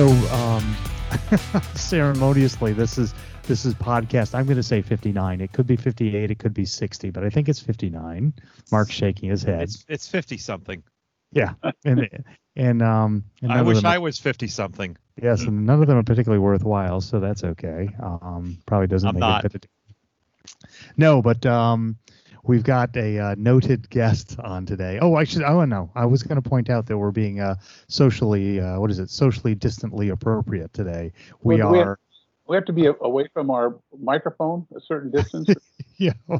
So um, ceremoniously, this is this is podcast. I'm going to say 59. It could be 58. It could be 60, but I think it's 59. Mark's shaking his head. It's it's fifty something. Yeah, and and um. And I wish them- I was fifty something. Yes, and none of them are particularly worthwhile, so that's okay. Um, probably doesn't I'm make not. it. No, but um, we've got a uh, noted guest on today. Oh, I should. Oh no, I was going to point out that we're being uh, socially, uh, what is it? Socially distantly appropriate today. We Well, do we have- are. We have to be away from our microphone a certain distance. Yeah.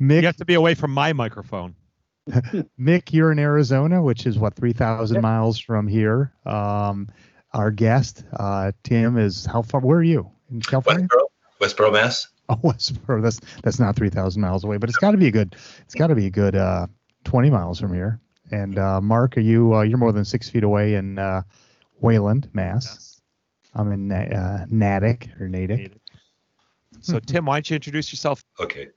Mick, You have to be away from my microphone. Mick, you're in Arizona, which is what three thousand Yep. miles from here. Um, our guest, uh, Tim, is how far? Where are you in California? Westboro, Westboro, Mass. Oh, Westboro. That's that's not three thousand miles away, but it's got to be a good. It's got to be a good uh, twenty miles from here. And uh, Mark, are you? Uh, you're more than six feet away in uh, Wayland, Mass. I'm in Na- uh, Natick or Natick. So Tim, why don't you introduce yourself? Okay.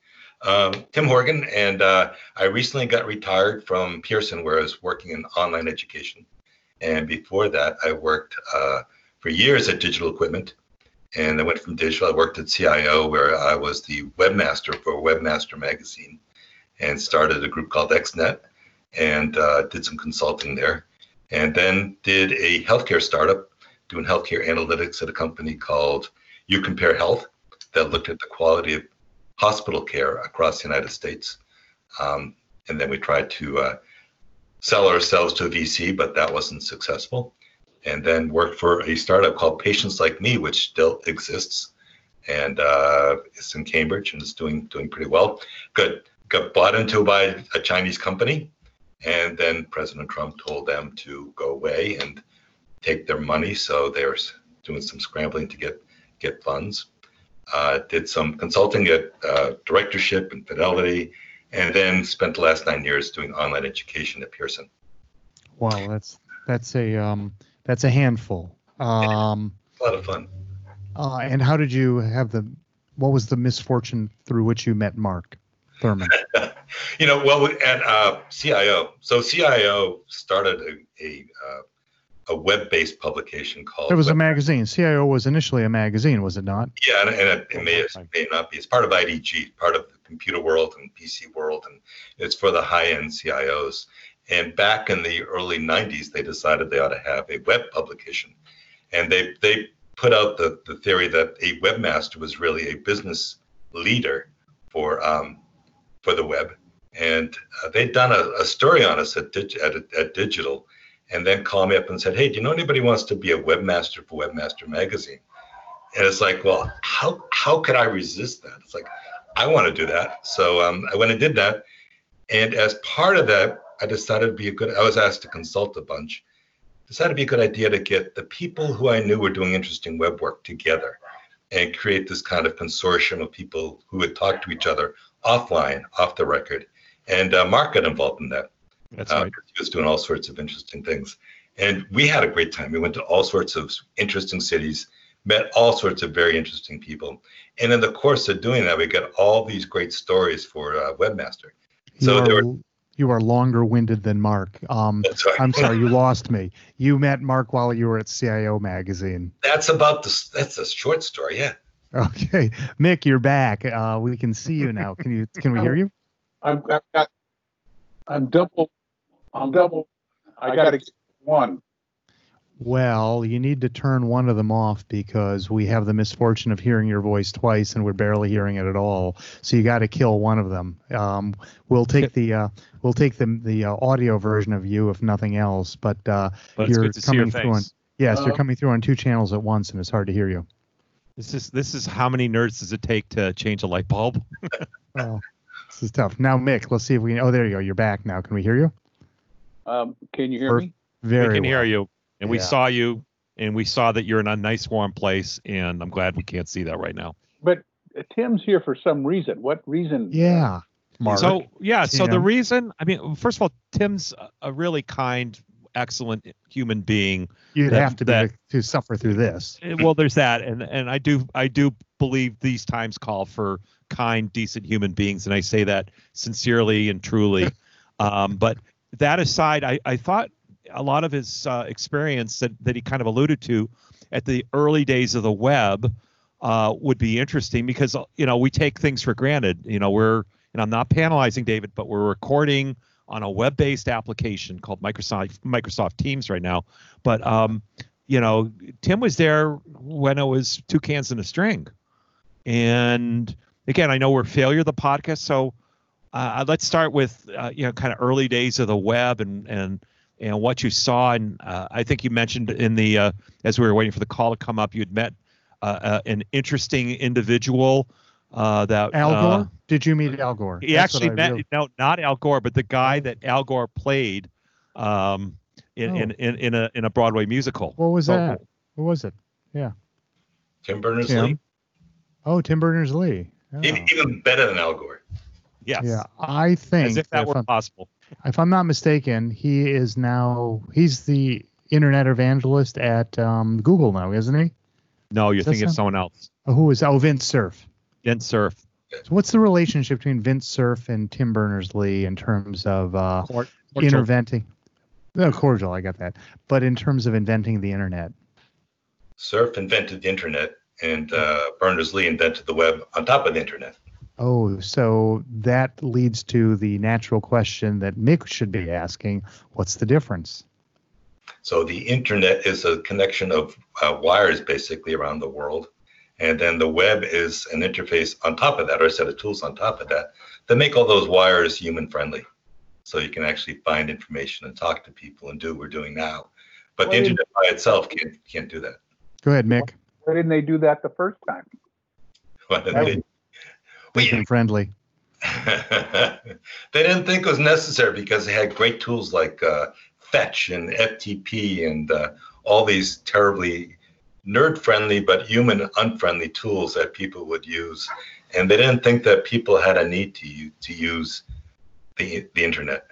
Um, Tim Horgan, and uh, I recently got retired from Pearson, where I was working in online education. And before that, I worked uh, for years at Digital Equipment. And I went from digital, I worked at CIO, where I was the webmaster for Webmaster Magazine and started a group called XNet and uh, did some consulting there. And then did a healthcare startup doing healthcare analytics at a company called You Compare Health that looked at the quality of hospital care across the United States. Um, and then we tried to uh, sell ourselves to a VC, but that wasn't successful. And then worked for a startup called Patients Like Me, which still exists, and uh, it's in Cambridge and it's doing doing pretty well. Good. Got bought into by a Chinese company, and then President Trump told them to go away and take their money. So they're doing some scrambling to get get funds uh, did some consulting at uh, directorship and fidelity, and then spent the last nine years doing online education at Pearson. Wow, that's that's a um, that's a handful. Um, A lot of fun. uh, and how did you have the? What was the misfortune through which you met Mark Thurman? You know, well, we- at uh, CIO, so CIO started a a, uh, a web-based publication called. It was a magazine. CIO was initially a magazine, was it not? Yeah, and, and it, it may, it may not be. It's part of IDG, part of the computer world and PC world, and it's for the high-end CIOs. And back in the early '90s, they decided they ought to have a web publication, and they they put out the, the theory that a webmaster was really a business leader for um, for the web, and uh, they'd done a, a story on us at, Dig- at at Digital, and then called me up and said, "Hey, do you know anybody who wants to be a webmaster for Webmaster Magazine?" And it's like, well, how how could I resist that? It's like, I want to do that. So um, I went and did that, and as part of that, I decided it'd be a good. I was asked to consult a bunch. Decided it'd be a good idea to get the people who I knew were doing interesting web work together, and create this kind of consortium of people who would talk to each other offline, off the record. And uh, Mark got involved in that. That's Uh, right. He was doing all sorts of interesting things. And we had a great time. We went to all sorts of interesting cities, met all sorts of very interesting people. And in the course of doing that, we got all these great stories for uh, Webmaster. So there are, you are longer winded than Mark. Um, That's right. I'm sorry, you lost me. You met Mark while you were at CIO magazine. That's about the, that's a short story. Yeah. Okay, Mick, you're back. Uh, we can see you now. Can you? Can we hear you? I'm, I've got, I'm double, I'm double, I gotta get one. Well, you need to turn one of them off because we have the misfortune of hearing your voice twice and we're barely hearing it at all. So you got to kill one of them. Um, we'll take the uh, we'll take the the uh, audio version of you if nothing else. But uh, But you're good to see your coming through on face. yes, you're Uh, coming through on two channels at once and it's hard to hear you. This is this is how many nerds does it take to change a light bulb? Oh, this is tough. Now, Mick, let's see if we can. Oh, there you go. You're back now. Can we hear you? Um, can you hear Or- me? Very. we can hear you, and we Yeah. saw you, and we saw that you're in a nice warm place, and I'm glad we can't see that right now. But uh, Tim's here for some reason. What reason? Yeah, Mark. So yeah, so the reason, I mean, first of all, Tim's a- a really kind, excellent human being. you'd that- have to be to suffer through this. Eh, Well, there's that, and and I do I do believe these times call for kind, decent human beings, and I say that sincerely and truly. um, but that aside, I I thought a lot of his uh, experience that, that he kind of alluded to at the early days of the web uh, would be interesting because you know we take things for granted. You know, we're and I'm not panelizing David, but we're recording on a web-based application called Microsoft Microsoft Teams right now. But um, you know, Tim was there when it was two cans and a string, and again, I know we're failure the podcast, so uh, let's start with uh, you know kind of early days of the web and and and what you saw. And uh, I think you mentioned in the uh, as we were waiting for the call to come up, you had met uh, uh, an interesting individual that Al Gore. Did you meet Al Gore? He That's actually met really... no, not Al Gore, but the guy that Al Gore played um, in, oh. in, in in a in a Broadway musical. What was that? What was it? Yeah. Tim Berners Lee. Oh, Tim Berners Lee. Oh. Even better than Al Gore. Yes. Yeah, I think as if that were I'm, possible. If I'm not mistaken, he is now he's the internet evangelist at um, Google now, isn't he? No, you're thinking of someone else. Oh, who is? Oh, Vint Cerf. Vint Cerf. So what's the relationship between Vince Cerf and Tim Berners Lee in terms of uh, cordial. interventing? No, cordial. I got that. But in terms of inventing the internet. Cerf invented the internet, and uh, Berners Lee invented the web on top of the internet. Oh, so that leads to the natural question that Mick should be asking what's the difference? So the internet is a connection of uh, wires basically around the world. And then the web is an interface on top of that, or a set of tools on top of that, that make all those wires human friendly. So you can actually find information and talk to people and do what we're doing now. But the internet by itself can't can't do that. Go ahead, Mick. Why didn't they do that the first time? Why didn't they, we, friendly. they didn't think it was necessary because they had great tools like uh, Fetch and FTP and uh, all these terribly nerd friendly but human unfriendly tools that people would use. And they didn't think that people had a need to, to use the, the internet.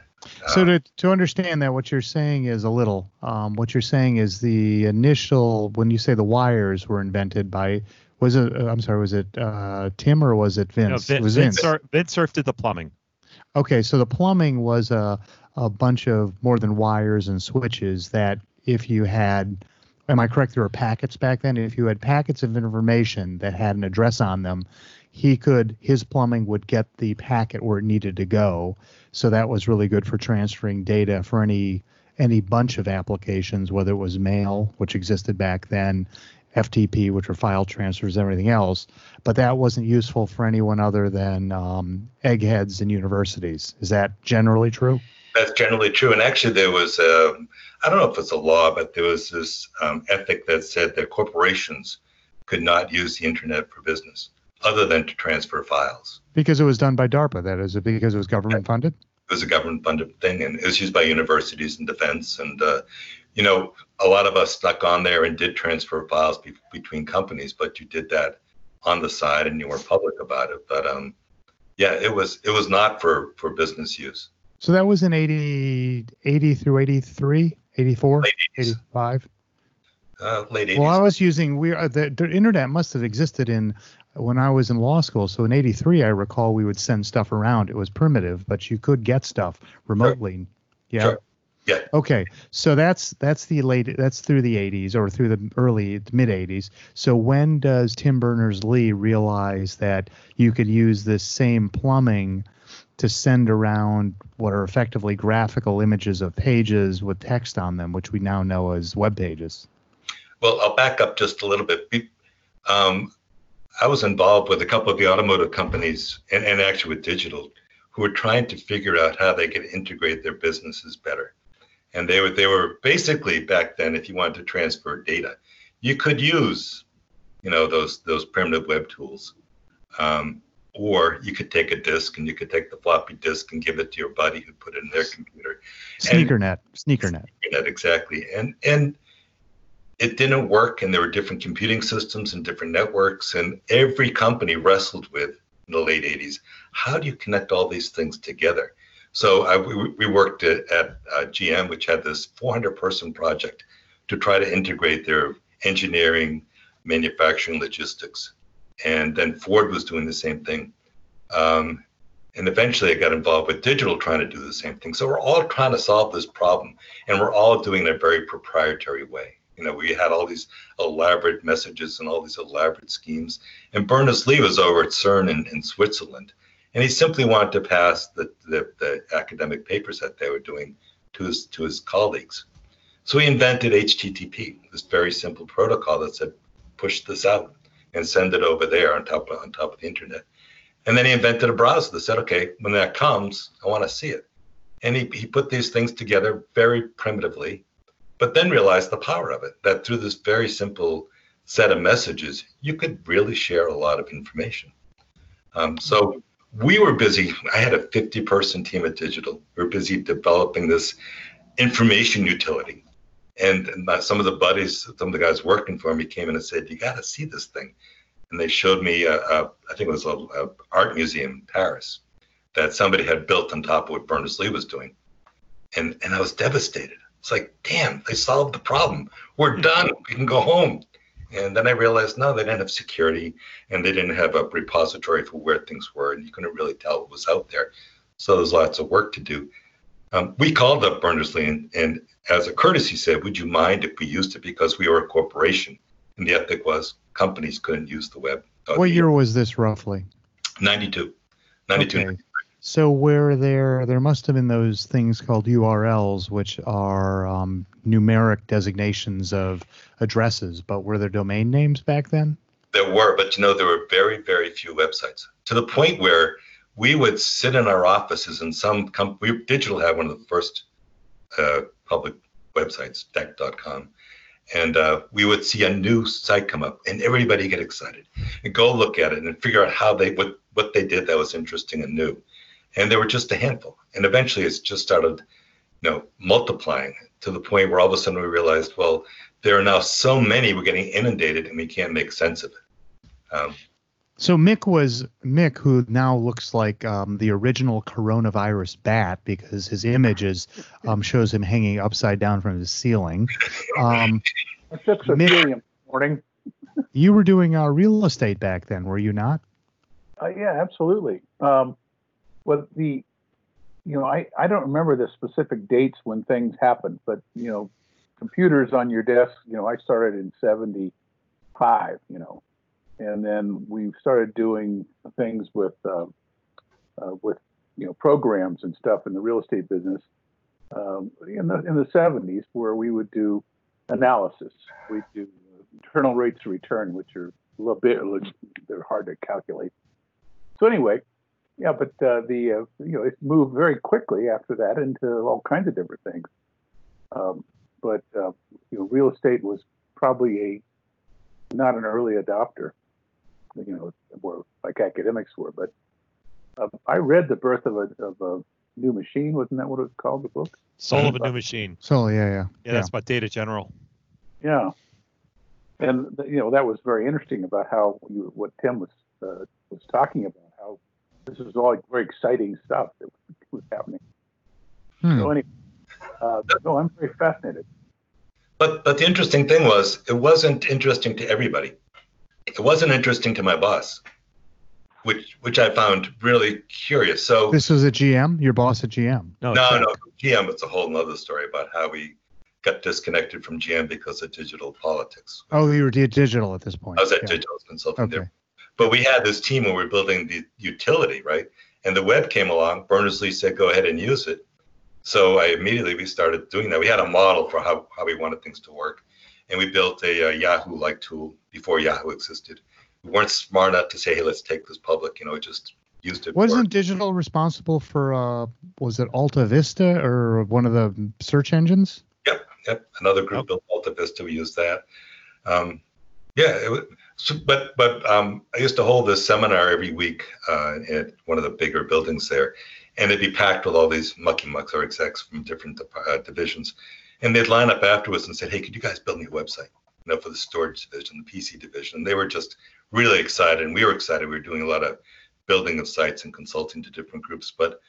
So um, to, to understand that, what you're saying is a little. Um, what you're saying is the initial when you say the wires were invented by was it? Uh, I'm sorry. Was it uh, Tim or was it Vince? No, Vince, it was Vince. Vince, Vince Cerf did the plumbing. Okay, so the plumbing was a a bunch of more than wires and switches that if you had am I correct there were packets back then if you had packets of information that had an address on them he could his plumbing would get the packet where it needed to go so that was really good for transferring data for any any bunch of applications whether it was mail which existed back then FTP, which were file transfers, and everything else. But that wasn't useful for anyone other than um, eggheads and universities. Is that generally true? That's generally true. And actually, there was, a, I don't know if it's a law, but there was this um, ethic that said that corporations could not use the internet for business other than to transfer files. Because it was done by DARPA, that is, because it was government funded? Was a government funded thing, and it was used by universities and defense. And uh, you know, a lot of us stuck on there and did transfer files be- between companies, but you did that on the side and you were public about it. But um, yeah, it was it was not for for business use. So that was in 80, 80 through 83, 84, 85? Uh, late 80s. Well, I was using we uh, the, the internet must have existed in when I was in law school. So in 83, I recall we would send stuff around. It was primitive, but you could get stuff remotely. Sure. Yeah. Sure. Yeah. Okay. So that's that's the late that's through the 80s or through the early mid 80s. So when does Tim Berners Lee realize that you could use this same plumbing to send around what are effectively graphical images of pages with text on them, which we now know as web pages? Well, I'll back up just a little bit. Um, I was involved with a couple of the automotive companies and, and actually with digital who were trying to figure out how they could integrate their businesses better. And they were they were basically back then if you wanted to transfer data you could use you know those those primitive web tools. Um, or you could take a disk and you could take the floppy disk and give it to your buddy who put it in their computer. Sneakernet sneakernet sneakernet exactly. And and it didn't work and there were different computing systems and different networks and every company wrestled with in the late 80s how do you connect all these things together so I, we, we, worked at, at uh, GM, which had this 400 person project to try to integrate their engineering, manufacturing, logistics. And then Ford was doing the same thing. Um, And eventually I got involved with digital trying to do the same thing. So we're all trying to solve this problem and we're all doing it in a very proprietary way. You know, we had all these elaborate messages and all these elaborate schemes. And Berners-Lee was over at CERN in, in Switzerland. And he simply wanted to pass the, the, the academic papers that they were doing to his, to his colleagues. So he invented HTTP, this very simple protocol that said, push this out and send it over there on top of, on top of the internet. And then he invented a browser that said, okay, when that comes, I want to see it. And he, he put these things together very primitively, but then realized the power of it that through this very simple set of messages, you could really share a lot of information. Um, so we were busy. I had a 50 person team at Digital. We were busy developing this information utility. And, and some of the buddies, some of the guys working for me came in and said, You got to see this thing and they showed me, a, a, I think it was an art museum in Paris that somebody had built on top of what Berners-Lee was doing. And, and I was devastated. It's like, damn, they solved the problem. We're hmm. done. We can go home. And then I realized, no, they didn't have security and they didn't have a repository for where things were. And you couldn't really tell what was out there. So there's lots of work to do. Um, we called up Berners-Lee and, and as a courtesy said, would you mind if we used it because we were a corporation? And the ethic was companies couldn't use the web. What year was this roughly? 92. 92. Okay. So where there there must have been those things called URLs, which are um, numeric designations of addresses, but were there domain names back then? There were, but you know there were very very few websites. To the point where we would sit in our offices and some com- we digital had one of the first uh, public websites, dec.com, and uh, we would see a new site come up and everybody get excited and go look at it and figure out how they what what they did that was interesting and new and there were just a handful and eventually it's just started you know multiplying to the point where all of a sudden we realized well there are now so many we're getting inundated and we can't make sense of it um, so Mick was Mick, who now looks like um, the original coronavirus bat because his images um, shows him hanging upside down from the ceiling. Um, just a Mick, morning. you were doing uh, real estate back then, were you not? Uh, yeah, absolutely. Um, well, the you know, I, I don't remember the specific dates when things happened, but you know, computers on your desk. You know, I started in '75. You know, and then we started doing things with uh, uh, with you know programs and stuff in the real estate business um, in the in the 70s where we would do analysis. We do internal rates of return, which are a little bit they're hard to calculate. So anyway, yeah, but uh, the uh, you know it moved very quickly after that into all kinds of different things. Um, but uh, you know, real estate was probably a not an early adopter you know, were like academics were. But uh, I read the birth of a of a new machine. Wasn't that what it was called? The book. Soul of a New Machine. Soul, yeah, yeah, yeah. Yeah, that's about Data General. Yeah, and you know that was very interesting about how you, what Tim was uh, was talking about. How this was all very exciting stuff that was happening. Hmm. So anyway, uh, no, I'm very fascinated. But but the interesting thing was it wasn't interesting to everybody it wasn't interesting to my boss, which which I found really curious. So this was a GM, your boss at GM. No, no, no, GM. It's a whole other story about how we got disconnected from GM because of digital politics. Oh, you were digital at this point. I was at yeah. digital consulting okay. there, but we had this team where we were building the utility, right? And the web came along. Berners-Lee said, "Go ahead and use it." So I immediately we started doing that. We had a model for how, how we wanted things to work, and we built a, a Yahoo-like tool before Yahoo existed. We weren't smart enough to say, "Hey, let's take this public." You know, we just used it. Wasn't Digital responsible for? Uh, was it Alta Vista or one of the search engines? Yep, yep. Another group built Alta Vista. We used that. Um, yeah, it was, so, but but um, I used to hold this seminar every week uh, at one of the bigger buildings there, and it'd be packed with all these mucky mucks or execs from different uh, divisions, and they'd line up afterwards and say, "Hey, could you guys build me a website?" you know, for the storage division, the PC division. And they were just really excited, and we were excited. We were doing a lot of building of sites and consulting to different groups. But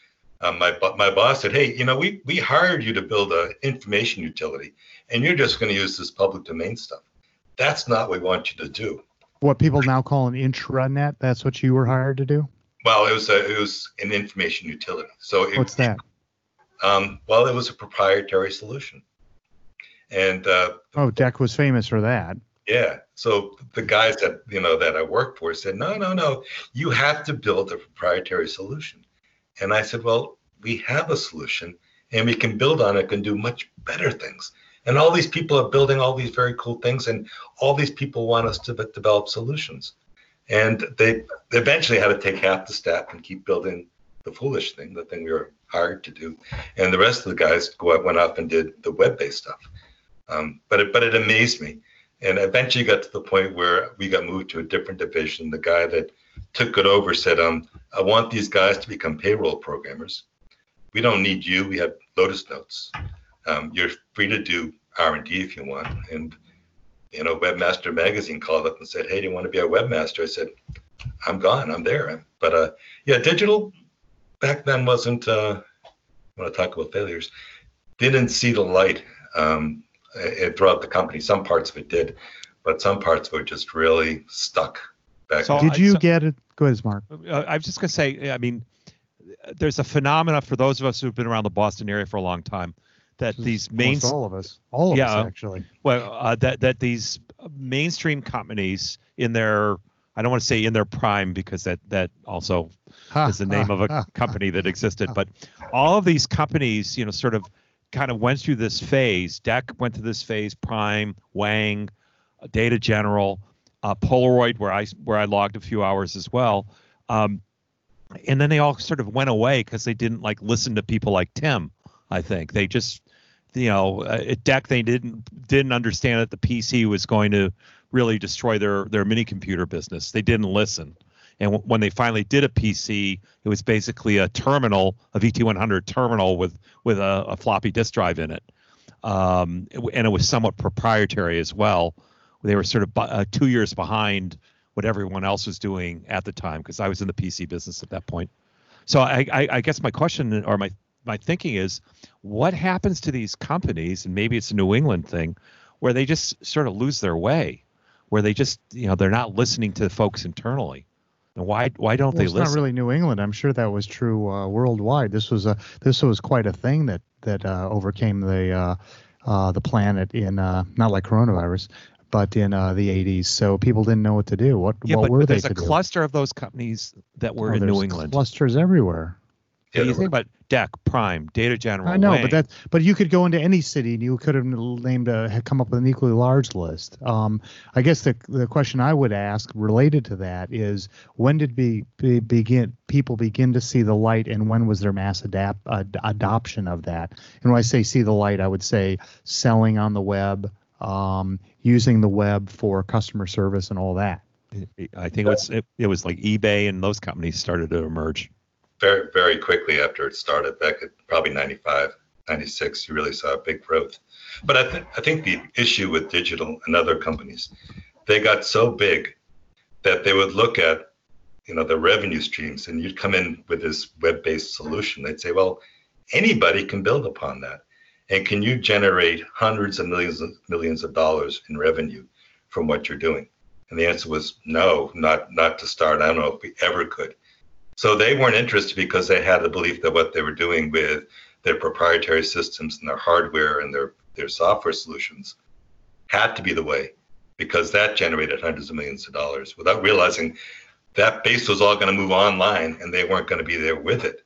um, my my boss said, "Hey, you know, we we hired you to build an information utility, and you're just going to use this public domain stuff. That's not what we want you to do." What people now call an intranet. That's what you were hired to do. Well, it was a, it was an information utility. So it, What's that? Um, well, it was a proprietary solution, and uh, Oh, DEC was famous for that. yeah. So the guys that you know that I worked for said, no, no, no, you have to build a proprietary solution. And I said, well, we have a solution, and we can build on it, can do much better things. And all these people are building all these very cool things, and all these people want us to develop solutions. And they eventually had to take half the staff and keep building the foolish thing, the thing we were hired to do, and the rest of the guys went off and did the web-based stuff. Um, but it, but it amazed me, and eventually got to the point where we got moved to a different division. The guy that took it over said, um, "I want these guys to become payroll programmers. We don't need you. We have Lotus Notes. Um, you're free to do R&D if you want." And you know, Webmaster Magazine called up and said, "Hey, do you want to be our webmaster?" I said, "I'm gone. I'm there." But uh, yeah, digital back then wasn't. Uh, want to talk about failures, didn't see the light um, it, throughout the company. Some parts of it did, but some parts were just really stuck back. So then. Did you so- get it? Go ahead, Mark. Uh, I was just gonna say, I mean, there's a phenomena for those of us who've been around the Boston area for a long time that these main, all of us, all of Yeah. us actually. well, uh, that that these mainstream companies in their, I don't want to say in their prime because that that also is the name of a company that existed. But all of these companies, you know, sort of kind of went through this phase. DEC went through this phase. Prime, Wang, uh, Data General, uh, Polaroid, where I where I logged a few hours as well. Um, and then they all sort of went away because they didn't like listen to people like Tim. I think they just, you know, at DEC they didn't didn't understand that the PC was going to really destroy their their mini computer business. They didn't listen. And w- when they finally did a PC, it was basically a terminal, a VT100 terminal with with a, a floppy disk drive in it, um, and it was somewhat proprietary as well. They were sort of uh, two years behind what everyone else was doing at the time because I was in the PC business at that point. So I, I, I guess my question or my my thinking is, what happens to these companies, and maybe it's a New England thing, where they just sort of lose their way, where they just you know they're not listening to the folks internally. And why why don't Well, they it's listen? not really New England. I'm sure that was true uh, worldwide. This was a this was quite a thing that that uh, overcame the uh, uh, the planet in uh, not like coronavirus, but in uh, the 80s. So people didn't know what to do. What yeah, what but, were but they there's a do? cluster of those companies that were Oh, in New England. clusters everywhere. Yeah, you think about DEC, Prime, Data General. I know, Wang. but that but you could go into any city and you could have named a had come up with an equally large list. Um, I guess the the question I would ask related to that is when did be, be begin people begin to see the light and when was their mass adapt ad, adoption of that? And when I say see the light, I would say selling on the web, um, using the web for customer service and all that. I think it was it, it was like eBay and those companies started to emerge. Very very quickly after it started back at probably 95 96 you really saw a big growth. But I, th- I think the issue with digital and other companies they got so big that they would look at you know the revenue streams and you'd come in with this web-based solution. They'd say well anybody can build upon that. And can you generate hundreds of millions of millions of dollars in revenue from what you're doing? And the answer was no not not to start. I don't know if we ever could so they weren't interested because they had the belief that what they were doing with their proprietary systems and their hardware and their, their software solutions had to be the way because that generated hundreds of millions of dollars without realizing that base was all going to move online and they weren't going to be there with it.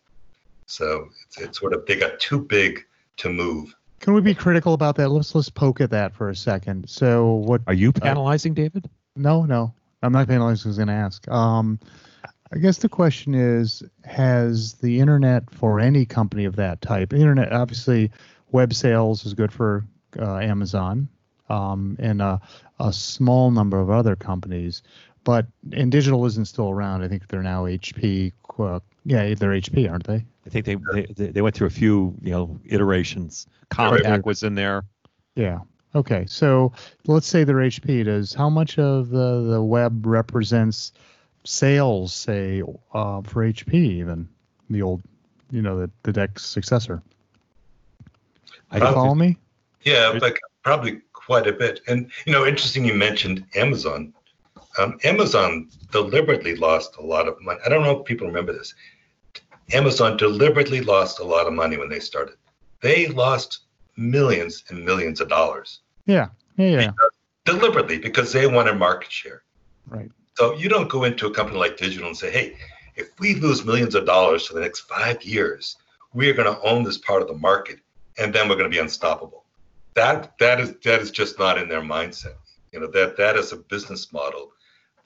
So it's, it's sort of, they got too big to move. Can we be critical about that? Let's let's poke at that for a second. So what Are you penalizing David? No, no, I'm not penalizing. I was going to ask. Um, I guess the question is: Has the internet for any company of that type? Internet, obviously, web sales is good for uh, Amazon um, and a, a small number of other companies, but and digital isn't still around. I think they're now HP. Uh, yeah, they're HP, aren't they? I think they, they they went through a few you know iterations. right. Compaq was in there. Yeah. Okay. So let's say they're HP. Does how much of the, the web represents sales, say, uh, for HP, even the old, you know, the, the DEX successor? I You follow me? Yeah, but probably quite a bit. And, you know, interesting you mentioned Amazon. um, Amazon deliberately lost a lot of money. I don't know if people remember this. Amazon deliberately lost a lot of money when they started. They lost millions and millions of dollars. Yeah. Yeah. yeah. Deliberately because they wanted market share. Right. So you don't go into a company like Digital and say, hey, if we lose millions of dollars for the next five years, we are going to own this part of the market and then we're going to be unstoppable. That that is that is just not in their mindset. You know, that that is a business model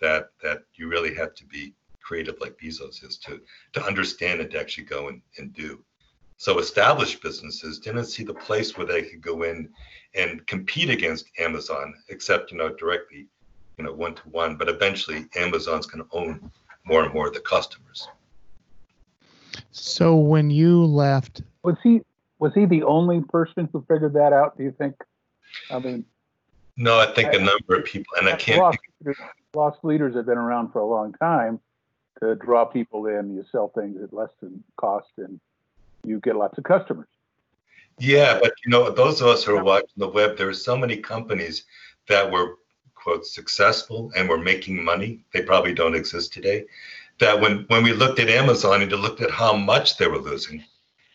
that that you really have to be creative like Bezos is to to understand and to actually go and, and do. So established businesses didn't see the place where they could go in and compete against Amazon, except you know directly, you know one to one. But eventually, Amazon's going to own more and more of the customers. So when you left, Was he was he the only person who figured that out? Do you think? I mean, No, I think a number of people, and I can't. lost, leaders, lost leaders have been around for a long time to draw people in. You sell things at less than cost, and you get lots of customers. Yeah, but you know, those of us who are watching the web, there are so many companies that were quote successful and were making money. They probably don't exist today. That when when we looked at Amazon and looked at how much they were losing,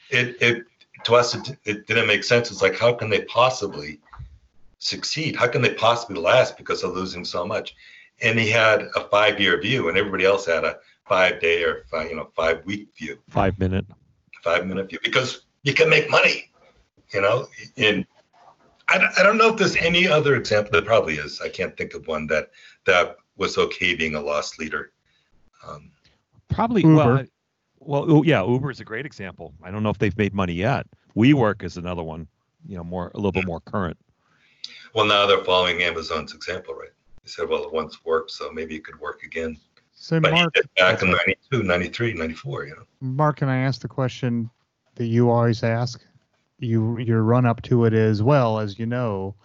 it it to us it, it didn't make sense. It's like how can they possibly succeed? How can they possibly last because they're losing so much? And he had a five year view, and everybody else had a five day or five, you know five week view, Five minute. five minute view because you can make money, you know. And I don't, I don't know if there's any other example. There probably is. I can't think of one that that was okay being a lost leader. Um, Probably. Uber. Well, well, yeah, Uber is a great example. I don't know if they've made money yet. WeWork is another one. You know, more a little bit more current. well, now they're following Amazon's example, right? They said, well, it once worked, so maybe it could work again. so But Mark, back in 92, 93, 94, you know. Mark, can I ask the question that you always ask? You your run up to it as well as you know.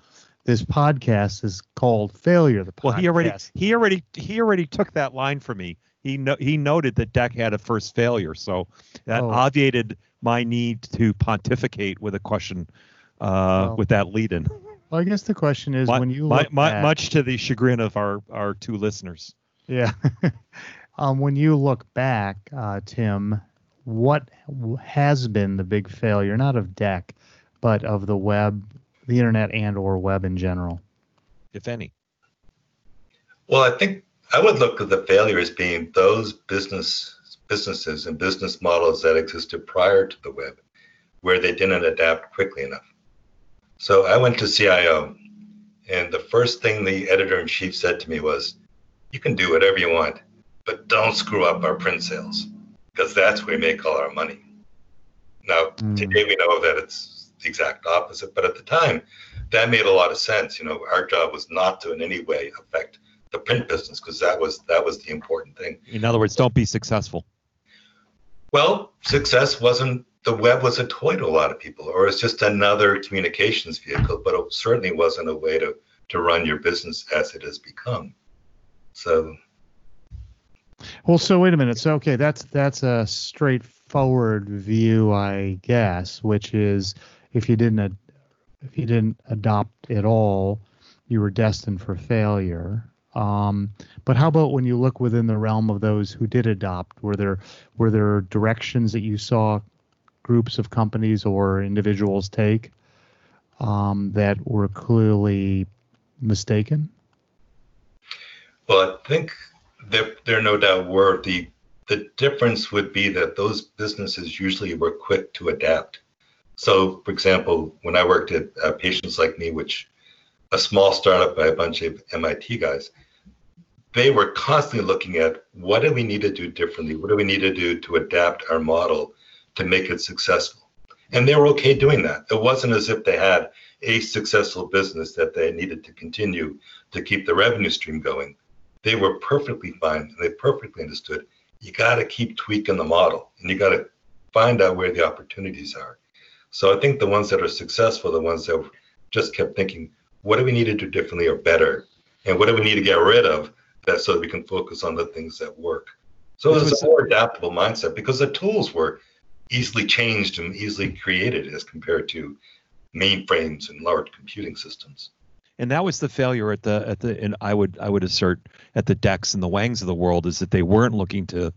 This podcast is called Failure. The podcast. Well, he already he already he already took that line from me. He no, he noted that DEC had a first failure, so that Oh. obviated my need to pontificate with a question uh, with that lead in. Well, I guess the question is My- when you my, look my, back- much to the chagrin of our our two listeners. Yeah. um, when you look back, uh, Tim, what has been the big failure, not of DEC, but of the web, the internet, and or web in general? if any. Well, I think I would look at the failure as being those business businesses and business models that existed prior to the web, where they didn't adapt quickly enough. So I went to CIO, and the first thing the editor in chief said to me was, "You can do whatever you want, but don't screw up our print sales, because that's where we make all our money." Now Mm. today we know that it's the exact opposite, but at the time, that made a lot of sense. You know, our job was not to in any way affect the print business because that was that was the important thing. In other words, don't be successful. Well, success wasn't the web was a toy to a lot of people, or it's just another communications vehicle, but it certainly wasn't a way to to run your business as it has become. So Well, so wait a minute. So okay, that's that's a straightforward view, I guess, which is if you didn't ad- if you didn't adopt at all, you were destined for failure. Um, but how about when you look within the realm of those who did adopt? Were there were there directions that you saw groups of companies or individuals take um, that were clearly mistaken? Well, I think there, there no doubt were. The, the difference would be that those businesses usually were quick to adapt. So, for example, when I worked at uh, Patients Like Me, which a small startup by a bunch of MIT guys, they were constantly looking at what do we need to do differently? What do we need to do to adapt our model to make it successful? And they were okay doing that. It wasn't as if they had a successful business that they needed to continue to keep the revenue stream going they were perfectly fine and they perfectly understood. You got to keep tweaking the model and you got to find out where the opportunities are. So i think the ones that are successful the ones that just kept thinking what do we need to do differently or better? And what do we need to get rid of that so that we can focus on the things that work? So there's was- a more adaptable mindset because the tools were easily changed and easily created as compared to mainframes and large computing systems and that was the failure at the at the and I would I would assert at the DECs and the Wangs of the world is that they weren't looking to,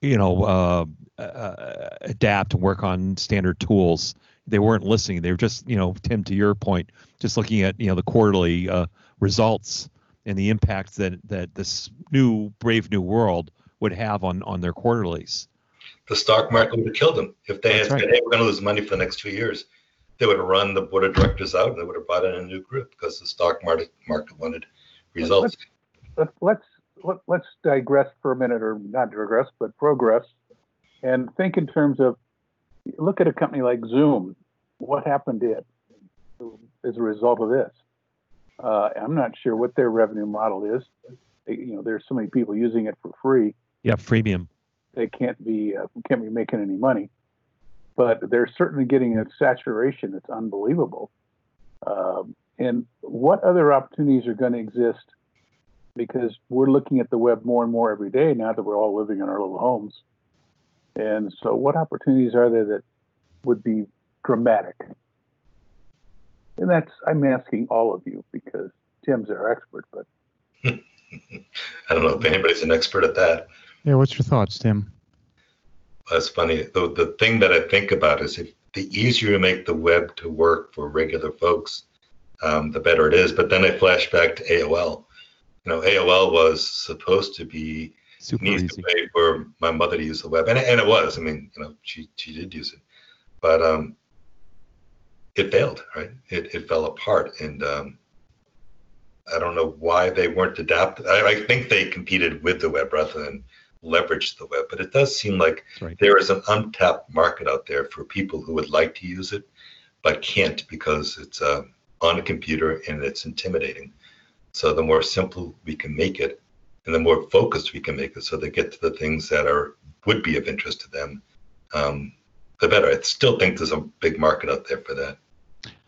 you know, uh, uh, adapt and work on standard tools. They weren't listening. They were just, you know, Tim, to your point, just looking at you know the quarterly uh, results and the impact that that this new brave new world would have on on their quarterlies. The stock market would have killed them if they That's had right. said, "Hey, we're going to lose money for the next two years." They would have run the board of directors out, and they would have brought in a new group because the stock market market wanted results. Let, let's let, let's digress for a minute, or not digress, but progress, and think in terms of look at a company like Zoom. What happened to it as a result of this? Uh, I'm not sure what their revenue model is. They- You know, there's so many people using it for free. Yeah, freemium. They can't be uh, can't be making any money, but they're certainly getting a saturation that's unbelievable. Um, and what other opportunities are going to exist? Because we're looking at the web more and more every day now that we're all living in our little homes. And so, what opportunities are there that would be dramatic? And that's I'm asking all of you because Tim's our expert, but I don't know if anybody's an expert at that. Yeah, what's your thoughts, Tim? That's funny. The, the thing that I think about is if the easier you make the web to work for regular folks, um, the better it is. But then I flash back to AOL. You know, AOL was supposed to be Super an easy easy. way for my mother to use the web, and, and it was. I mean, you know, she she did use it, but um, it failed. Right? It it fell apart, and um, I don't know why they weren't adapted. I, I think they competed with the web rather than leveraged the web. But it does seem like right. there is an untapped market out there for people who would like to use it but can't because it's uh, on a computer and it's intimidating. So the more simple we can make it, and the more focused we can make it, so they get to the things that are would be of interest to them, um, the better. I still think there's a big market out there for that.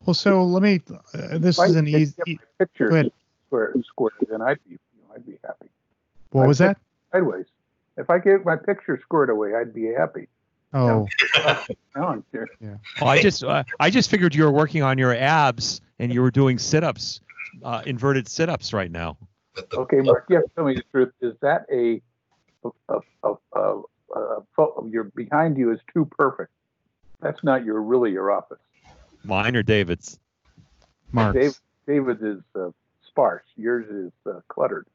Well, so let me. Uh, this if I is an easy. picture go ahead. square, square, then I'd be you know, I'd be happy. What was that? Sideways. If I get my picture squared away, I'd be happy. Oh, No, I'm serious. Well, I just uh, I just figured you were working on your abs and you were doing sit-ups, uh, inverted sit-ups right now. Okay, Mark, to tell me the truth. Is that a, a, a, a, a, your behind you is too perfect? That's not your really your office. Mine or David's? Mark. David is uh, sparse. Yours is uh, cluttered.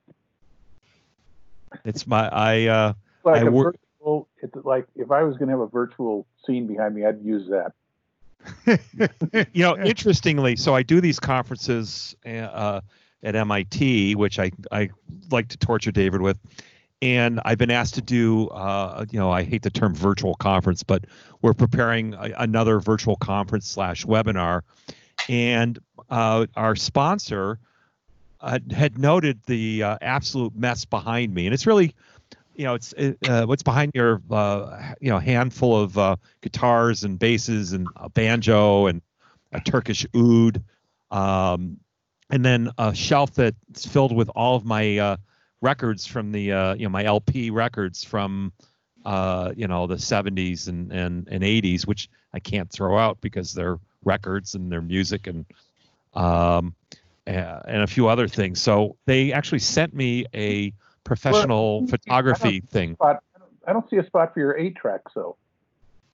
It's my I uh Like I a work- virtual. It's like if I was going to have a virtual scene behind me, I'd use that. you know interestingly so i do these conferences uh, at mit which i i like to torture david with and i've been asked to do uh, you know i hate the term virtual conference but we're preparing a, another virtual conference slash webinar and uh, our sponsor uh, had noted the uh, absolute mess behind me. And it's really you know it's uh, what's behind your uh, you know handful of uh, guitars and basses and a banjo and a Turkish oud, um, and then a shelf that's filled with all of my records from the you know my LP records from uh, you know the 70s and, and and 80s, which I can't throw out because they're records and they're music and um, and a few other things. So they actually sent me a professional Well, photography thing. Spot. I don't, I don't see a spot for your eight track. So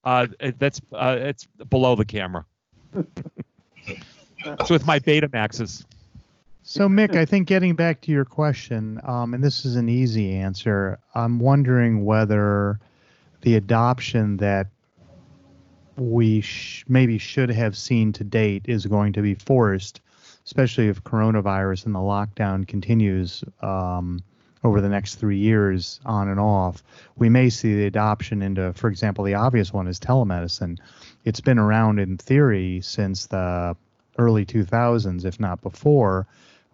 Uh, it- that's uh, it's below the camera. it's with my Betamaxes. So, Mick, I think getting back to your question, um, and this is an easy answer, I'm wondering whether the adoption that we sh- maybe should have seen to date is going to be forced, especially if coronavirus and the lockdown continues um, over the next three years on and off. We may see the adoption into, for example, the obvious one is telemedicine. It's been around in theory since the early 2000s, if not before.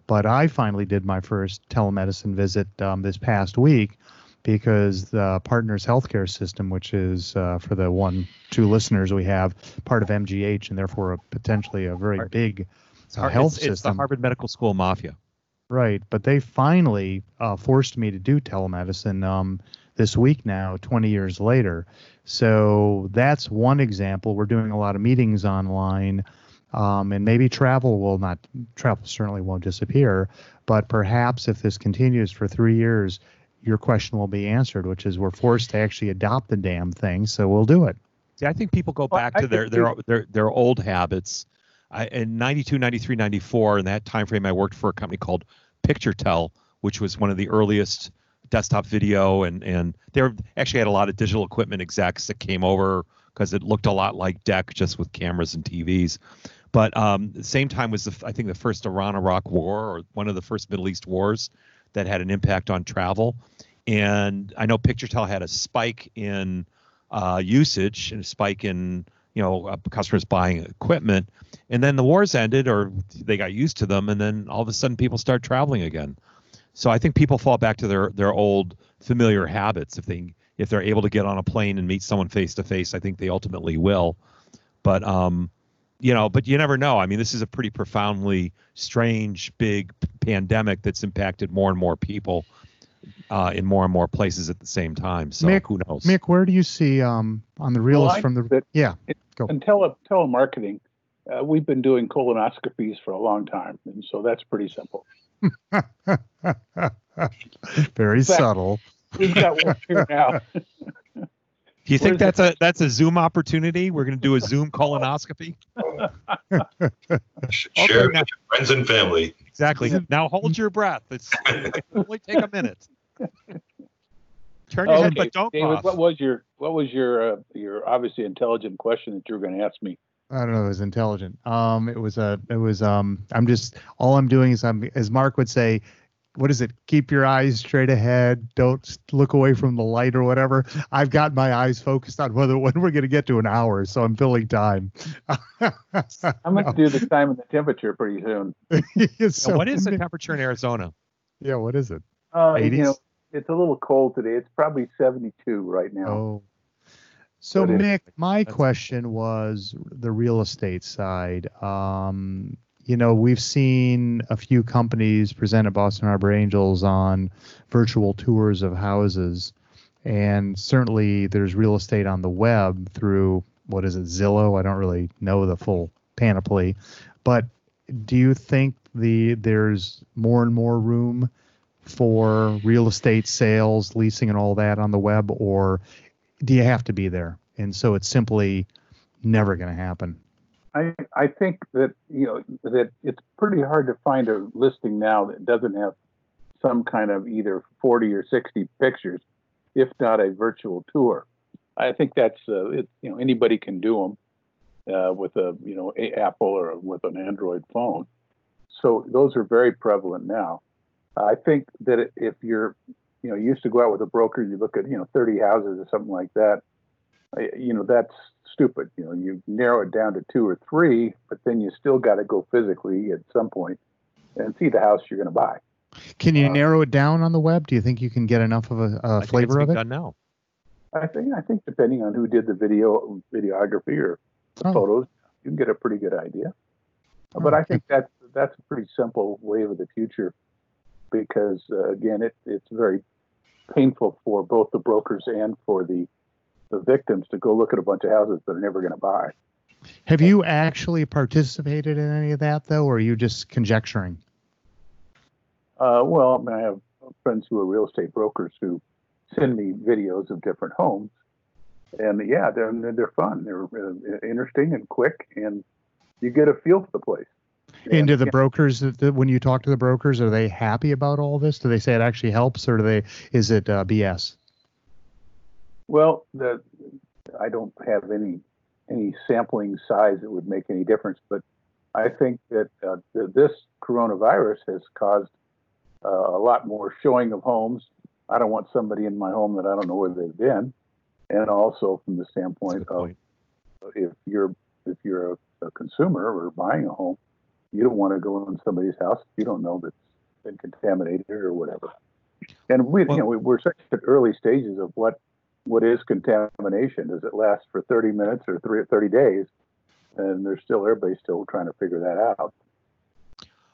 But I finally did my first telemedicine visit um, this past week because the Partners Healthcare System, which is uh, for the one, two listeners we have, part of MGH and therefore a, potentially a very big It's, health it's, it's the system. Harvard Medical School mafia. Right, but they finally uh, forced me to do telemedicine um, this week now, 20 years later. So that's one example. We're doing a lot of meetings online. Um, and maybe travel will not, travel certainly won't disappear, but perhaps if this continues for three years, your question will be answered, which is we're forced to actually adopt the damn thing, so we'll do it. See, I think people go back I to their their their their old habits. I, in 92, 93, 94, in that time frame, I worked for a company called PictureTel, which was one of the earliest desktop video, and and they were, actually had a lot of digital equipment execs that came over because it looked a lot like DEC, just with cameras and TVs. But um, the same time was the, I think the first Iran-Iraq war, or one of the first Middle East wars, that had an impact on travel. And I know PictureTel had a spike in uh, usage and a spike in you know uh, customers buying equipment. And then the wars ended or they got used to them and then all of a sudden people start traveling again. So i think people fall back to their their old familiar habits. If they if they're able to get on a plane and meet someone face to face i think they ultimately will. But um you know but you never know. I mean this is a pretty profoundly strange big p- pandemic that's impacted more and more people uh, in more and more places at the same time. So Mick- who knows? Mick, where do you see um, on the reels I from the? that- Yeah, Go. And tele telemarketing, uh, we've been doing colonoscopies for a long time, and so that's pretty simple. very fact- subtle. We've got one here now. Do you think Where's that's a that's a Zoom opportunity? We're going to do a Zoom colonoscopy. Sh- Okay, Share with your friends and family. Exactly. Now hold your breath. It's it only take a minute. Turn your head, but don't David, cough. what was your what was your uh, your obviously intelligent question that you were going to ask me? I don't know. It was intelligent. Um, it was a. It was um. I'm just. All I'm doing is I'm. As Mark would say, what is it? Keep your eyes straight ahead. Don't look away from the light or whatever. I've got my eyes focused on whether when we're going to get to an hour, so I'm filling time. I'm going to do the time and the temperature pretty soon. Yeah, what is the temperature in Arizona? Yeah. What is it? Uh, you 80s? know, it's a little cold today. It's probably 72 right now. Oh. So But it- Mick, my That's- question was the real estate side. Um, you know, we've seen a few companies present at Boston Harbor Angels on virtual tours of houses, and certainly there's real estate on the web through what is it, Zillow? I don't really know the full panoply, but do you think the there's more and more room for real estate sales, leasing, and all that on the web, or do you have to be there? And so it's simply never going to happen. I, I think that you know that it's pretty hard to find a listing now that doesn't have some kind of either 40 or 60 pictures, if not a virtual tour. I think that's uh, it, you know anybody can do them uh, with a you know a Apple or with an Android phone. So those are very prevalent now. I think that if you're you know used to go out with a broker, you look at you know 30 houses or something like that. You know that's stupid. You know, you narrow it down to two or three, but then you still got to go physically at some point and see the house you're going to buy. Can you Uh, narrow it down on the web? Do you think you can get enough of a, I a think it's flavor of it? done now. I think I think depending on who did the video videography or the Oh. photos, you can get a pretty good idea. But I think that's that's a pretty simple wave of the future because uh, again, it, it's very painful for both the brokers and for the the victims to go look at a bunch of houses that are never going to buy. Have you actually participated in any of that though, or are you just conjecturing? Uh, well, I, mean, I have friends who are real estate brokers who send me videos of different homes, and yeah, they're they're fun. They're uh, interesting and quick, and you get a feel for the place. And do the yeah, brokers, that- when you talk to the brokers, are they happy about all this? Do they say it actually helps, or do they? Is it uh, BS? well, the I don't have any any sampling size that would make any difference, but I think that uh, th- this coronavirus has caused uh, a lot more showing of homes. I don't want somebody in my home that I don't know where they've been, and also from the standpoint of if you're if you're a, a consumer or buying a home, you don't want to go in somebody's house if you don't know that's been contaminated or whatever. And we, Well- you know, we, we're such at early stages of what what is contamination. Does it last for 30 minutes or three, 30 days? And there's still everybody's still trying to figure that out.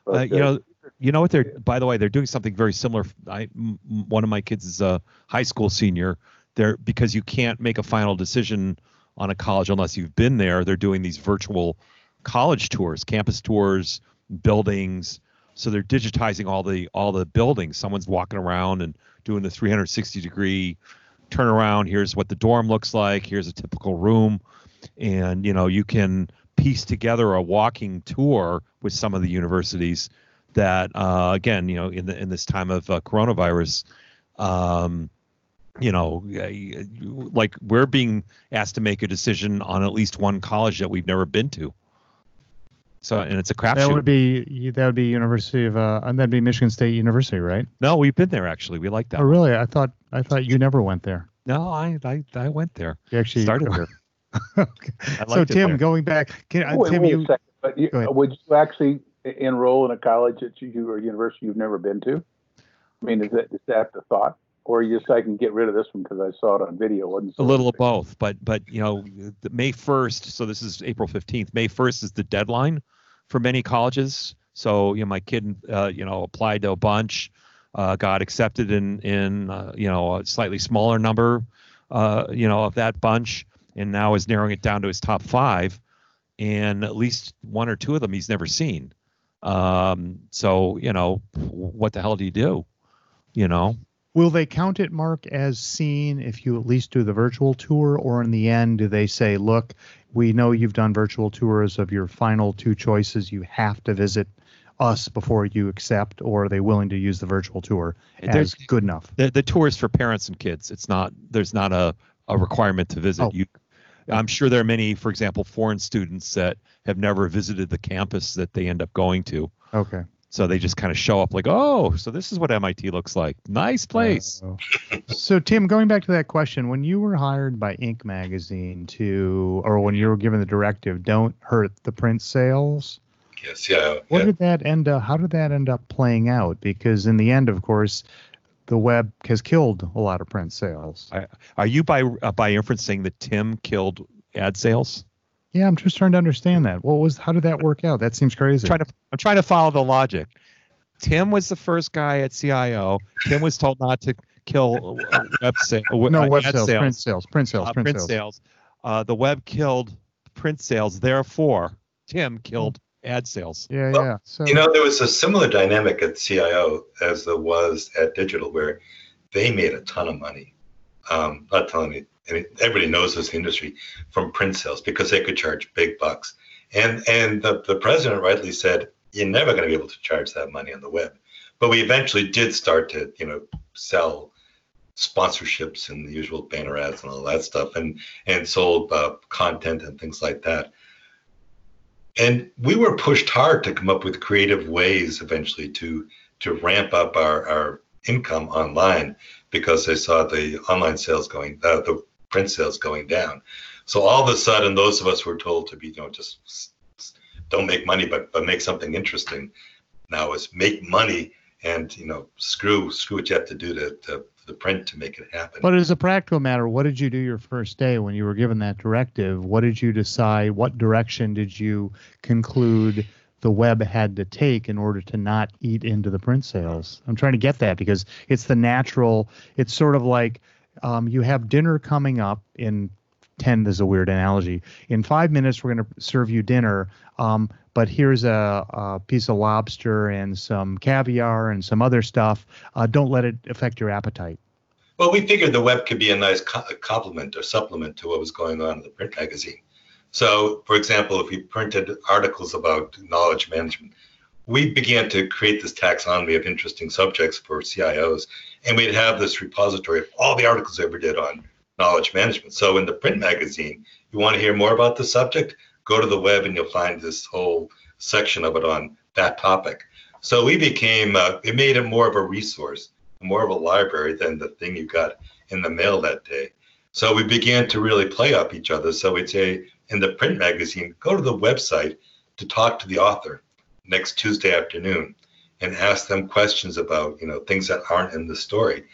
But, Uh, you uh, know, you know what they're. By the way, they're doing something very similar. I, m- one of my kids is a high school senior. They're because you can't make a final decision on a college unless you've been there. They're doing these virtual college tours, campus tours, buildings. So they're digitizing all the all the buildings. Someone's walking around and doing the 360 degree turnaround. Here's what the dorm looks like. Here's a typical room, and you know you can piece together a walking tour with some of the universities that uh, again you know in the in this time of uh, coronavirus um, you know like we're being asked to make a decision on at least one college that we've never been to so and it's a craft That crapshoot would be that would be University of uh, and that'd be Michigan State University, right? no we've been there actually we like that Oh, really? I thought I thought you never went there. no I, I i went there You actually started there okay. So Tim, there. going back, can, uh, Wait, Tim, wait you a second. But you, would you actually enroll in a college that you or university you've never been to? I mean, is that is that the thought, or you just I can get rid of this one because I saw it on video? Wasn't a so little of both but but you know may 1st so this is april 15th may 1st is the deadline for many colleges. So you know my kid uh, you know applied to a bunch uh, got accepted in in uh, you know a slightly smaller number uh, you know of that bunch and now is narrowing it down to his top five. And at least one or two of them he's never seen. Um, so you know what the hell do you do? You know will they count it, Mark, as seen if you at least do the virtual tour, or in the end, do they say, look, we know you've done virtual tours of your final two choices. You have to visit us before you accept, or are they willing to use the virtual tour as There's- good enough? the, the tour is for parents and kids. It's not there's not a, a requirement to visit. Oh. You I'm sure there are many, for example, foreign students that have never visited the campus that they end up going to. Okay. So they just kind of show up like, oh, so this is what MIT looks like. Nice place. Oh. so Tim, going back to that question, when you were hired by Inc. magazine to, or when you were given the directive, don't hurt the print sales. Yes, yeah. What yeah. did that end up? How did that end up playing out? Because in the end, of course, the web has killed a lot of print sales. Are you by uh, by inference saying that Tim killed ad sales? Yeah, I'm just trying to understand that. What was? How did that work out? That seems crazy. trying to I'm trying to follow the logic. Tim was the first guy at CIO. Tim was told not to kill uh, web sa- uh, no uh, web ad sales, print sales, print sales, uh, print, print sales. sales. Uh, the web killed print sales. Therefore, Tim killed ad sales. Yeah, Well, yeah. So You know, there was a similar dynamic at CIO as there was at Digital, where they made a ton of money. Um, not telling you, I mean, everybody knows this industry from print sales because they could charge big bucks. And and the, the president rightly said, you're never going to be able to charge that money on the web. But we eventually did start to, you know, sell sponsorships and the usual banner ads and all that stuff, and and sold uh, content and things like that. And we were pushed hard to come up with creative ways eventually to to ramp up our, our income online because they saw the online sales going, uh, the print sales going down. So all of a sudden, those of us were told to be, you know, just don't make money, but but make something interesting. Now is make money and you know screw screw what you have to do to, to the print to make it happen. But as a practical matter, what did you do your first day when you were given that directive? What did you decide? What direction did you conclude the web had to take in order to not eat into the print sales? I'm trying to get that because it's the natural. It's sort of like um, you have dinner coming up in 10 is a weird analogy. In five minutes, we're going to serve you dinner. Um, but here's a, a piece of lobster and some caviar and some other stuff. Uh, don't let it affect your appetite. Well, we figured the web could be a nice co- complement or supplement to what was going on in the print magazine. So, for example, if we printed articles about knowledge management, we began to create this taxonomy of interesting subjects for CIOs, and we'd have this repository of all the articles we ever did on knowledge management. So, in the print magazine, you want to hear more about the subject, go to the web and you'll find this whole section of it on that topic. So, we became, uh, it made it more of a resource more of a library than the thing you got in the mail that day. So we began to really play off each other. So we'd say in the print magazine, go to the website to talk to the author next Tuesday afternoon and ask them questions about you know things that aren't in the story.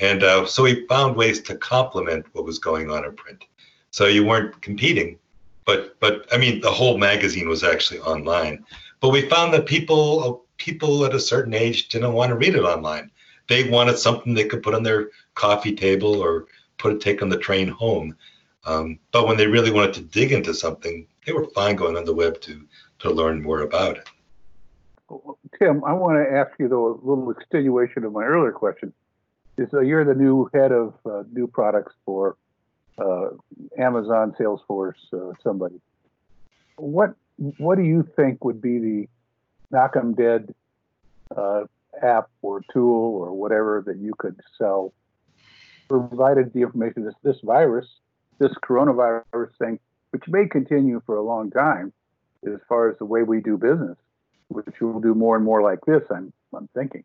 And uh, so we found ways to complement what was going on in print. So you weren't competing, but but I mean the whole magazine was actually online. But we found that people people at a certain age didn't want to read it online they wanted something they could put on their coffee table or put a take on the train home. Um, but when they really wanted to dig into something, they were fine going on the web to to learn more about it. Tim, I want to ask you though a little extenuation of my earlier question. Is uh, you're the new head of uh, new products for uh, Amazon, Salesforce, uh, somebody. What what do you think would be the knock 'em dead uh, app or tool or whatever that you could sell, provided the information this this virus, this coronavirus thing, which may continue for a long time, as far as the way we do business, which we'll do more and more like this. I'm I'm thinking.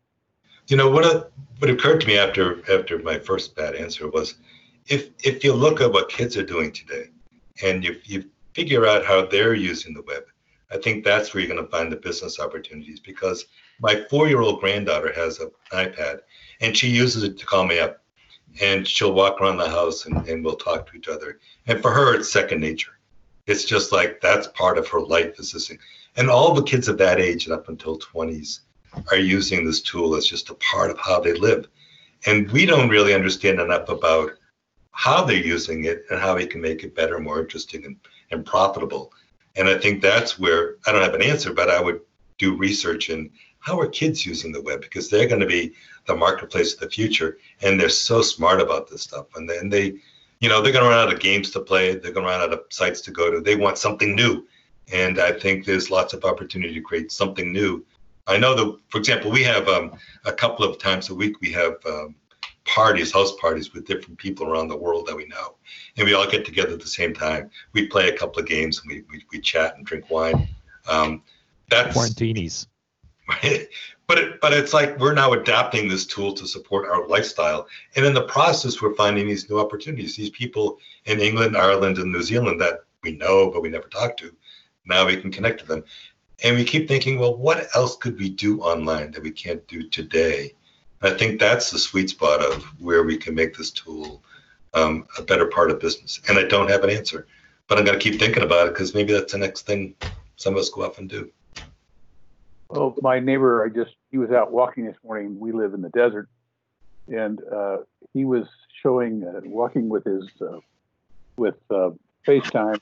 You know what? uh, What occurred to me after after my first bad answer was, if if you look at what kids are doing today, and you you figure out how they're using the web, I think that's where you're going to find the business opportunities. Because my four-year-old granddaughter has an iPad, and she uses it to call me up, and she'll walk around the house and, and we'll talk to each other. And for her, it's second nature. It's just like that's part of her life is this. And all the kids of that age and up until 20s are using this tool as just a part of how they live. And we don't really understand enough about how they're using it and how we can make it better, more interesting, and, and profitable. And I think that's where I don't have an answer, but I would do research in how are kids using the web because they're going to be the marketplace of the future and they're so smart about this stuff and then they you know they're going to run out of games to play they're going to run out of sites to go to they want something new and i think there's lots of opportunity to create something new i know that for example we have um, a couple of times a week we have um, parties house parties with different people around the world that we know and we all get together at the same time we play a couple of games and we, we, we chat and drink wine um, that's Quarantinis. Right? But it, but it's like we're now adapting this tool to support our lifestyle, and in the process, we're finding these new opportunities. These people in England, Ireland, and New Zealand that we know but we never talk to, now we can connect to them, and we keep thinking, well, what else could we do online that we can't do today? I think that's the sweet spot of where we can make this tool um, a better part of business. And I don't have an answer, but I'm going to keep thinking about it because maybe that's the next thing some of us go off and do. Well, my neighbor, I just he was out walking this morning. We live in the desert, and uh, he was showing uh, walking with his uh, with uh, FaceTime,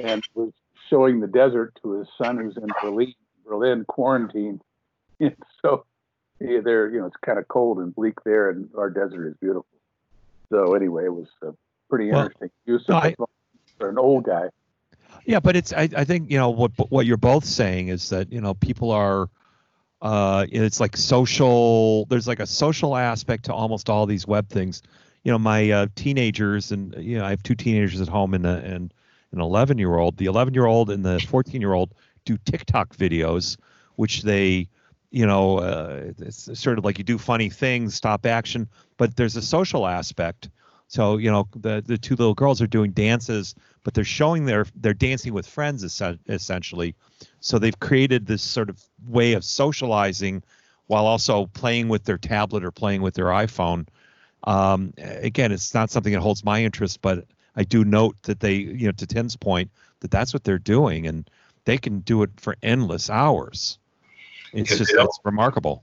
and was showing the desert to his son who's in Berlin, Berlin quarantine. And so yeah, there, you know, it's kind of cold and bleak there, and our desert is beautiful. So anyway, it was uh, pretty Well, interesting. Use of I- for an old guy. Yeah, but it's I, I think you know what what you're both saying is that you know people are uh it's like social there's like a social aspect to almost all these web things. You know, my uh, teenagers and you know I have two teenagers at home and a, and an 11 year old. The 11 year old and the 14 year old do TikTok videos, which they you know uh, it's sort of like you do funny things, stop action, but there's a social aspect. So you know the the two little girls are doing dances but they're showing their they're dancing with friends essentially so they've created this sort of way of socializing while also playing with their tablet or playing with their iphone um, again it's not something that holds my interest but i do note that they you know to tim's point that that's what they're doing and they can do it for endless hours it's just it's remarkable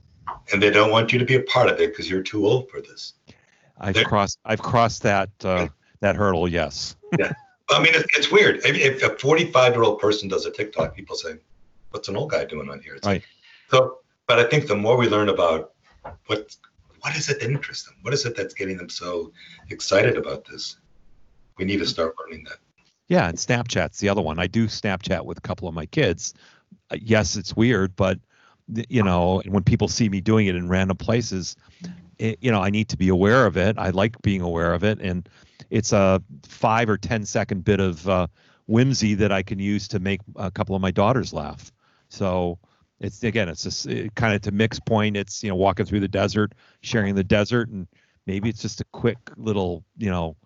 And they don't want you to be a part of it because you're too old for this. i've They're- crossed i've crossed that uh, that hurdle yes yeah. I mean, it's, it's weird. If, if a 45 year old person does a TikTok, people say, "What's an old guy doing on here?" It's Right. So, but I think the more we learn about what what is it that interests them, what is it that's getting them so excited about this, we need to start learning that. Yeah, and Snapchat's the other one. I do Snapchat with a couple of my kids. Uh, yes, it's weird, but you know, when people see me doing it in random places, it, you know, I need to be aware of it. I like being aware of it, and it's a five or ten second bit of uh, whimsy that I can use to make a couple of my daughters laugh. So it's again, it's just it, kind of to Mick's point. It's you know, walking through the desert, sharing the desert, and maybe it's just a quick little you know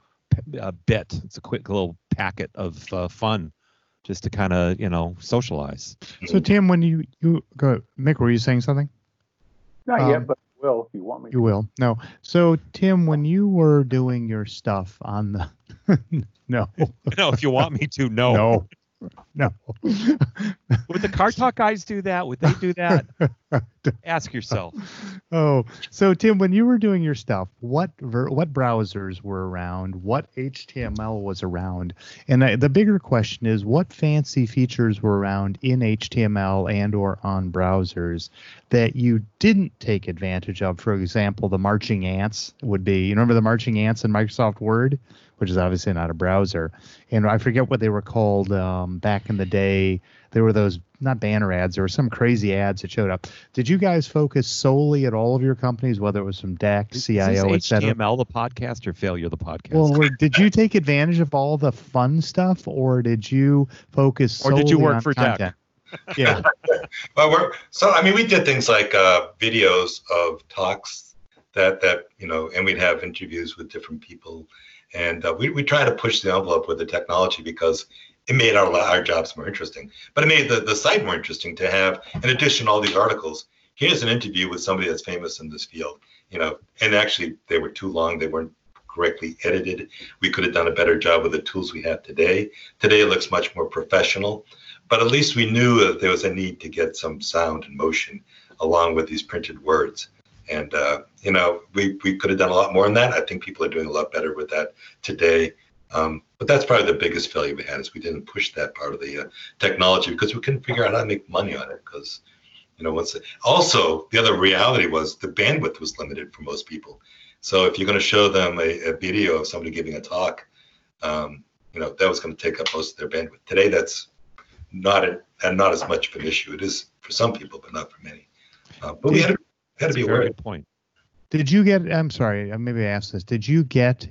uh, bit. It's a quick little packet of uh, fun, just to kind of you know socialize. So Tim, when you you go, Mick, were you saying something? Not Um, yet, but I will if you want me. You will. No. So Tim, when you were doing your stuff on the no, no, if you want me to, no. no. No. Would the car talk guys do that? Would they do that? Ask yourself. Oh, so Tim, when you were doing your stuff, what ver- what browsers were around? What HTML was around? And the, the bigger question is, what fancy features were around in HTML and or on browsers that you didn't take advantage of? For example, the marching ants would be. You remember the marching ants in Microsoft Word, which is obviously not a browser, and I forget what they were called um, back in the day. There were those not banner ads. There were some crazy ads that showed up. Did you guys focus solely at all of your companies, whether it was from DEC, Is CIO, this etc.? HTML the podcast or failure the podcast? Well, were- did you take advantage of all the fun stuff, or did you focus? Or did you solely work on for DEC? content? Yeah. Well, we're so I mean, we did things like uh, videos of talks that that you know, and we'd have interviews with different people, and uh, we we try to push the envelope with the technology because it made our our jobs more interesting. But it made the the site more interesting to have, in addition, to all these articles. Here's an interview with somebody that's famous in this field, you know, and actually they were too long. They weren't correctly edited. We could have done a better job with the tools we have today. Today it looks much more professional but at least we knew that there was a need to get some sound and motion along with these printed words. And uh, you know, we we could have done a lot more than that. I think people are doing a lot better with that today. Um, but that's probably the biggest failure we had is we didn't push that part of the uh, technology because we couldn't figure out how to make money on it. Because you know, once also the other reality was the bandwidth was limited for most people. So if you're going to show them a, a video of somebody giving a talk, um, you know, that was going to take up most of their bandwidth. Today, that's not a, and not as much of an issue. It is for some people, but not for many. Uh, but we had to, had to be a very aware. good point. Did you get? I'm sorry. uh, Maybe I asked this. Did you get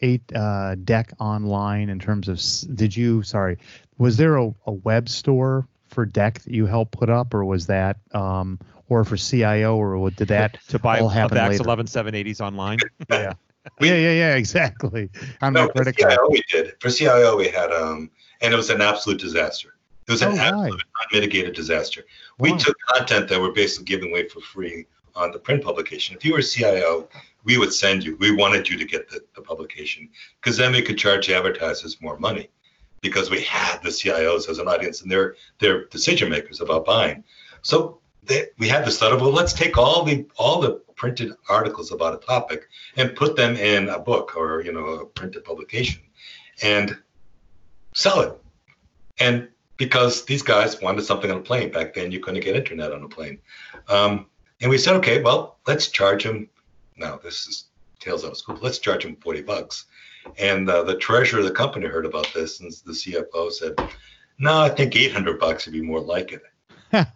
eight uh, DEC online in terms of? Did you? Sorry. Was there a, a web store for DEC that you helped put up, or was that, um, or for CIO, or what- did that? to buy all happen VAX later. 11780s online. yeah. Yeah, yeah, yeah, exactly. On my No, for credit card. CIO we did. For CIO we had, um, and it was an absolute disaster. It was Oh, an why? absolute unmitigated disaster. We took content that we're basically giving away for free on the print publication. If you were CIO, we would send you. We wanted you to get the, the publication because then we could charge advertisers more money because we had the CIOs as an audience and they're they're decision makers about buying. So they, we had this thought of well, let's take all the all the printed articles about a topic and put them in a book or you know a printed publication and sell it. And because these guys wanted something on a plane back then, you couldn't get internet on a plane. Um, and we said, okay, well, let's charge them. Now this is tails out of school. Let's charge them forty bucks. And uh, the treasurer of the company heard about this, and the CFO said, "No, I think eight hundred bucks would be more like it."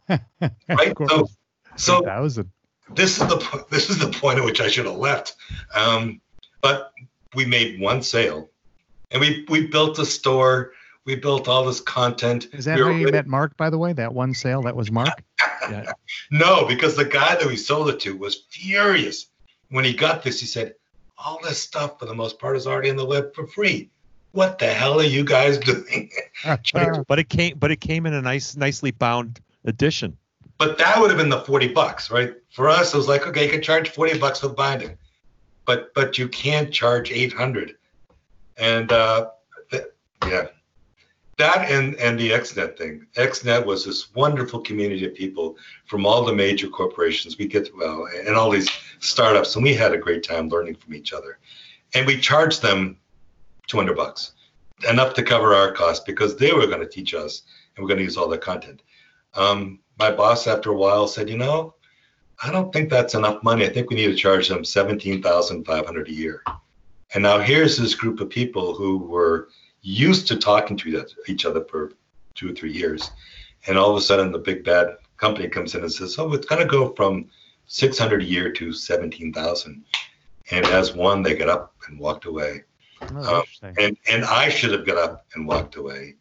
Right? So, so 2000. this is the this is the point at which I should have left. Um, but we made one sale, and we we built a store. We built all this content. Is that We how you ready- met Mark, by the way? That one sale, that was Mark? No, because the guy that we sold it to was furious when he got this. He said, "All this stuff, for the most part, is already on the web for free. What the hell are you guys doing?" But it came but it came in a nice nicely bound edition. But that would have been the forty bucks, right? For us, it was like, okay, you can charge forty bucks for the binding, but but you can't charge eight hundred. And uh, th- yeah, that and and the XNet thing. XNet was this wonderful community of people from all the major corporations. We get well, and all these startups, and we had a great time learning from each other. And we charged them two hundred bucks, enough to cover our costs because they were going to teach us, and we're going to use all their content. Um, my boss, after a while, said, "You know, I don't think that's enough money. I think we need to charge them seventeen thousand five hundred a year." And now here's this group of people who were used to talking to each other for two or three years, and all of a sudden the big bad company comes in and says, "Oh, it's going to go from six hundred a year to seventeen thousand. And as one, they got up and walked away Oh, um, interesting. and and I should have got up and walked away.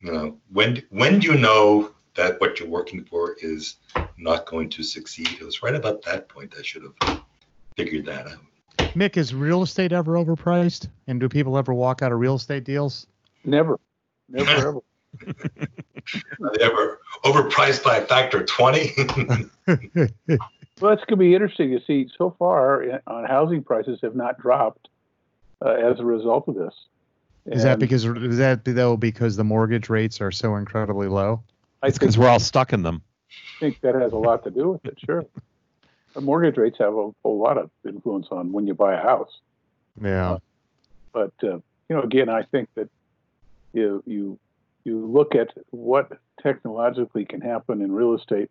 You know, when when do you know that what you're working for is not going to succeed? It was right about that point I should have figured that out. Mick, is real estate ever overpriced? And do people ever walk out of real estate deals? Never, never, ever. They ever overpriced by a factor of twenty? Well, it's going to be interesting to see. So far, uh, on housing prices have not dropped uh, as a result of this. Is that because is that though because the mortgage rates are so incredibly low? I It's because we're all stuck in them. I think that has a lot to do with it. Sure, the mortgage rates have a whole lot of influence on when you buy a house. Yeah. But uh, you know, again, I think that you you you look at what technologically can happen in real estate.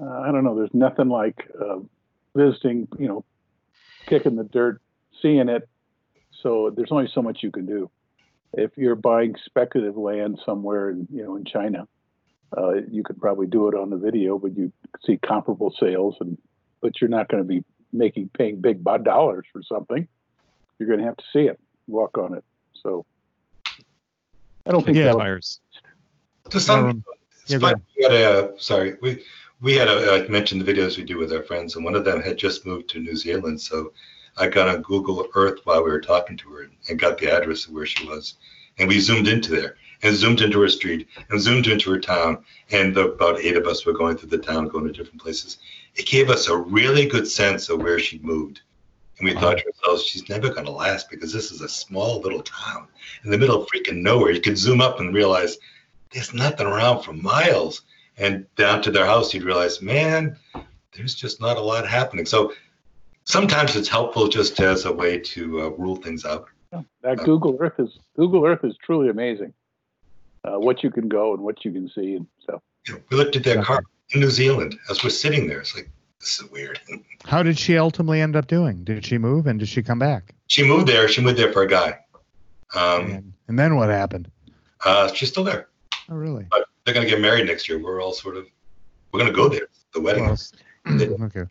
Uh, I don't know. There's nothing like uh, visiting. You know, kicking the dirt, seeing it. So there's only so much you can do. If you're buying speculative land somewhere in you know in China, uh, you could probably do it on the video, but you see comparable sales, and but you're not going to be making paying big bo- dollars for something. You're going to have to see it, walk on it. So I don't think Yeah. that'll- Buyers. To some, Um, it's yeah, go fun. We had a, sorry, we, we had a, I mentioned the videos we do with our friends, and one of them had just moved to New Zealand. So I got on Google Earth while we were talking to her and got the address of where she was. And we zoomed into there and zoomed into her street and zoomed into her town. And the, about eight of us were going through the town, going to different places. It gave us a really good sense of where she moved. And we thought to ourselves, she's never going to last because this is a small little town in the middle of freaking nowhere. You could zoom up and realize there's nothing around for miles. And down to their house, you'd realize, man, there's just not a lot happening. So sometimes it's helpful just as a way to uh, rule things out. that Google Earth is Google Earth is truly amazing. Uh, what you can go and what you can see and stuff. You know, we looked at that Okay. car in New Zealand as we're sitting there. It's like, this is weird. How did she ultimately end up doing? Did she move and did she come back? she moved there. She moved there for a guy. Um, and, and then what happened? uh, she's still there. Oh, really? They're going to get married next year. We're all sort of, we're going to go there. The wedding. Well, okay.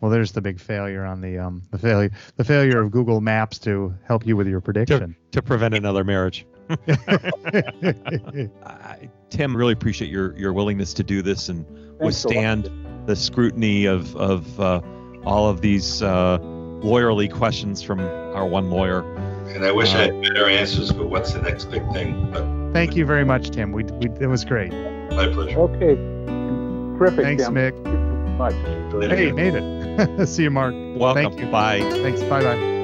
Well, there's the big failure on the um the failure the failure of Google Maps to help you with your prediction. to prevent another marriage. I, Tim, really appreciate your your willingness to do this and Thanks withstand the scrutiny of of uh, all of these uh, lawyerly questions from our one lawyer. And I wish I had better answers for what's the next big thing, but Thank you very much, Tim. We, we it was great. my pleasure. Okay, terrific. Thanks, Tim. Mick. You much. Hey, made it. See you, Mark. Welcome. Thank you. Bye. Thanks. Bye bye.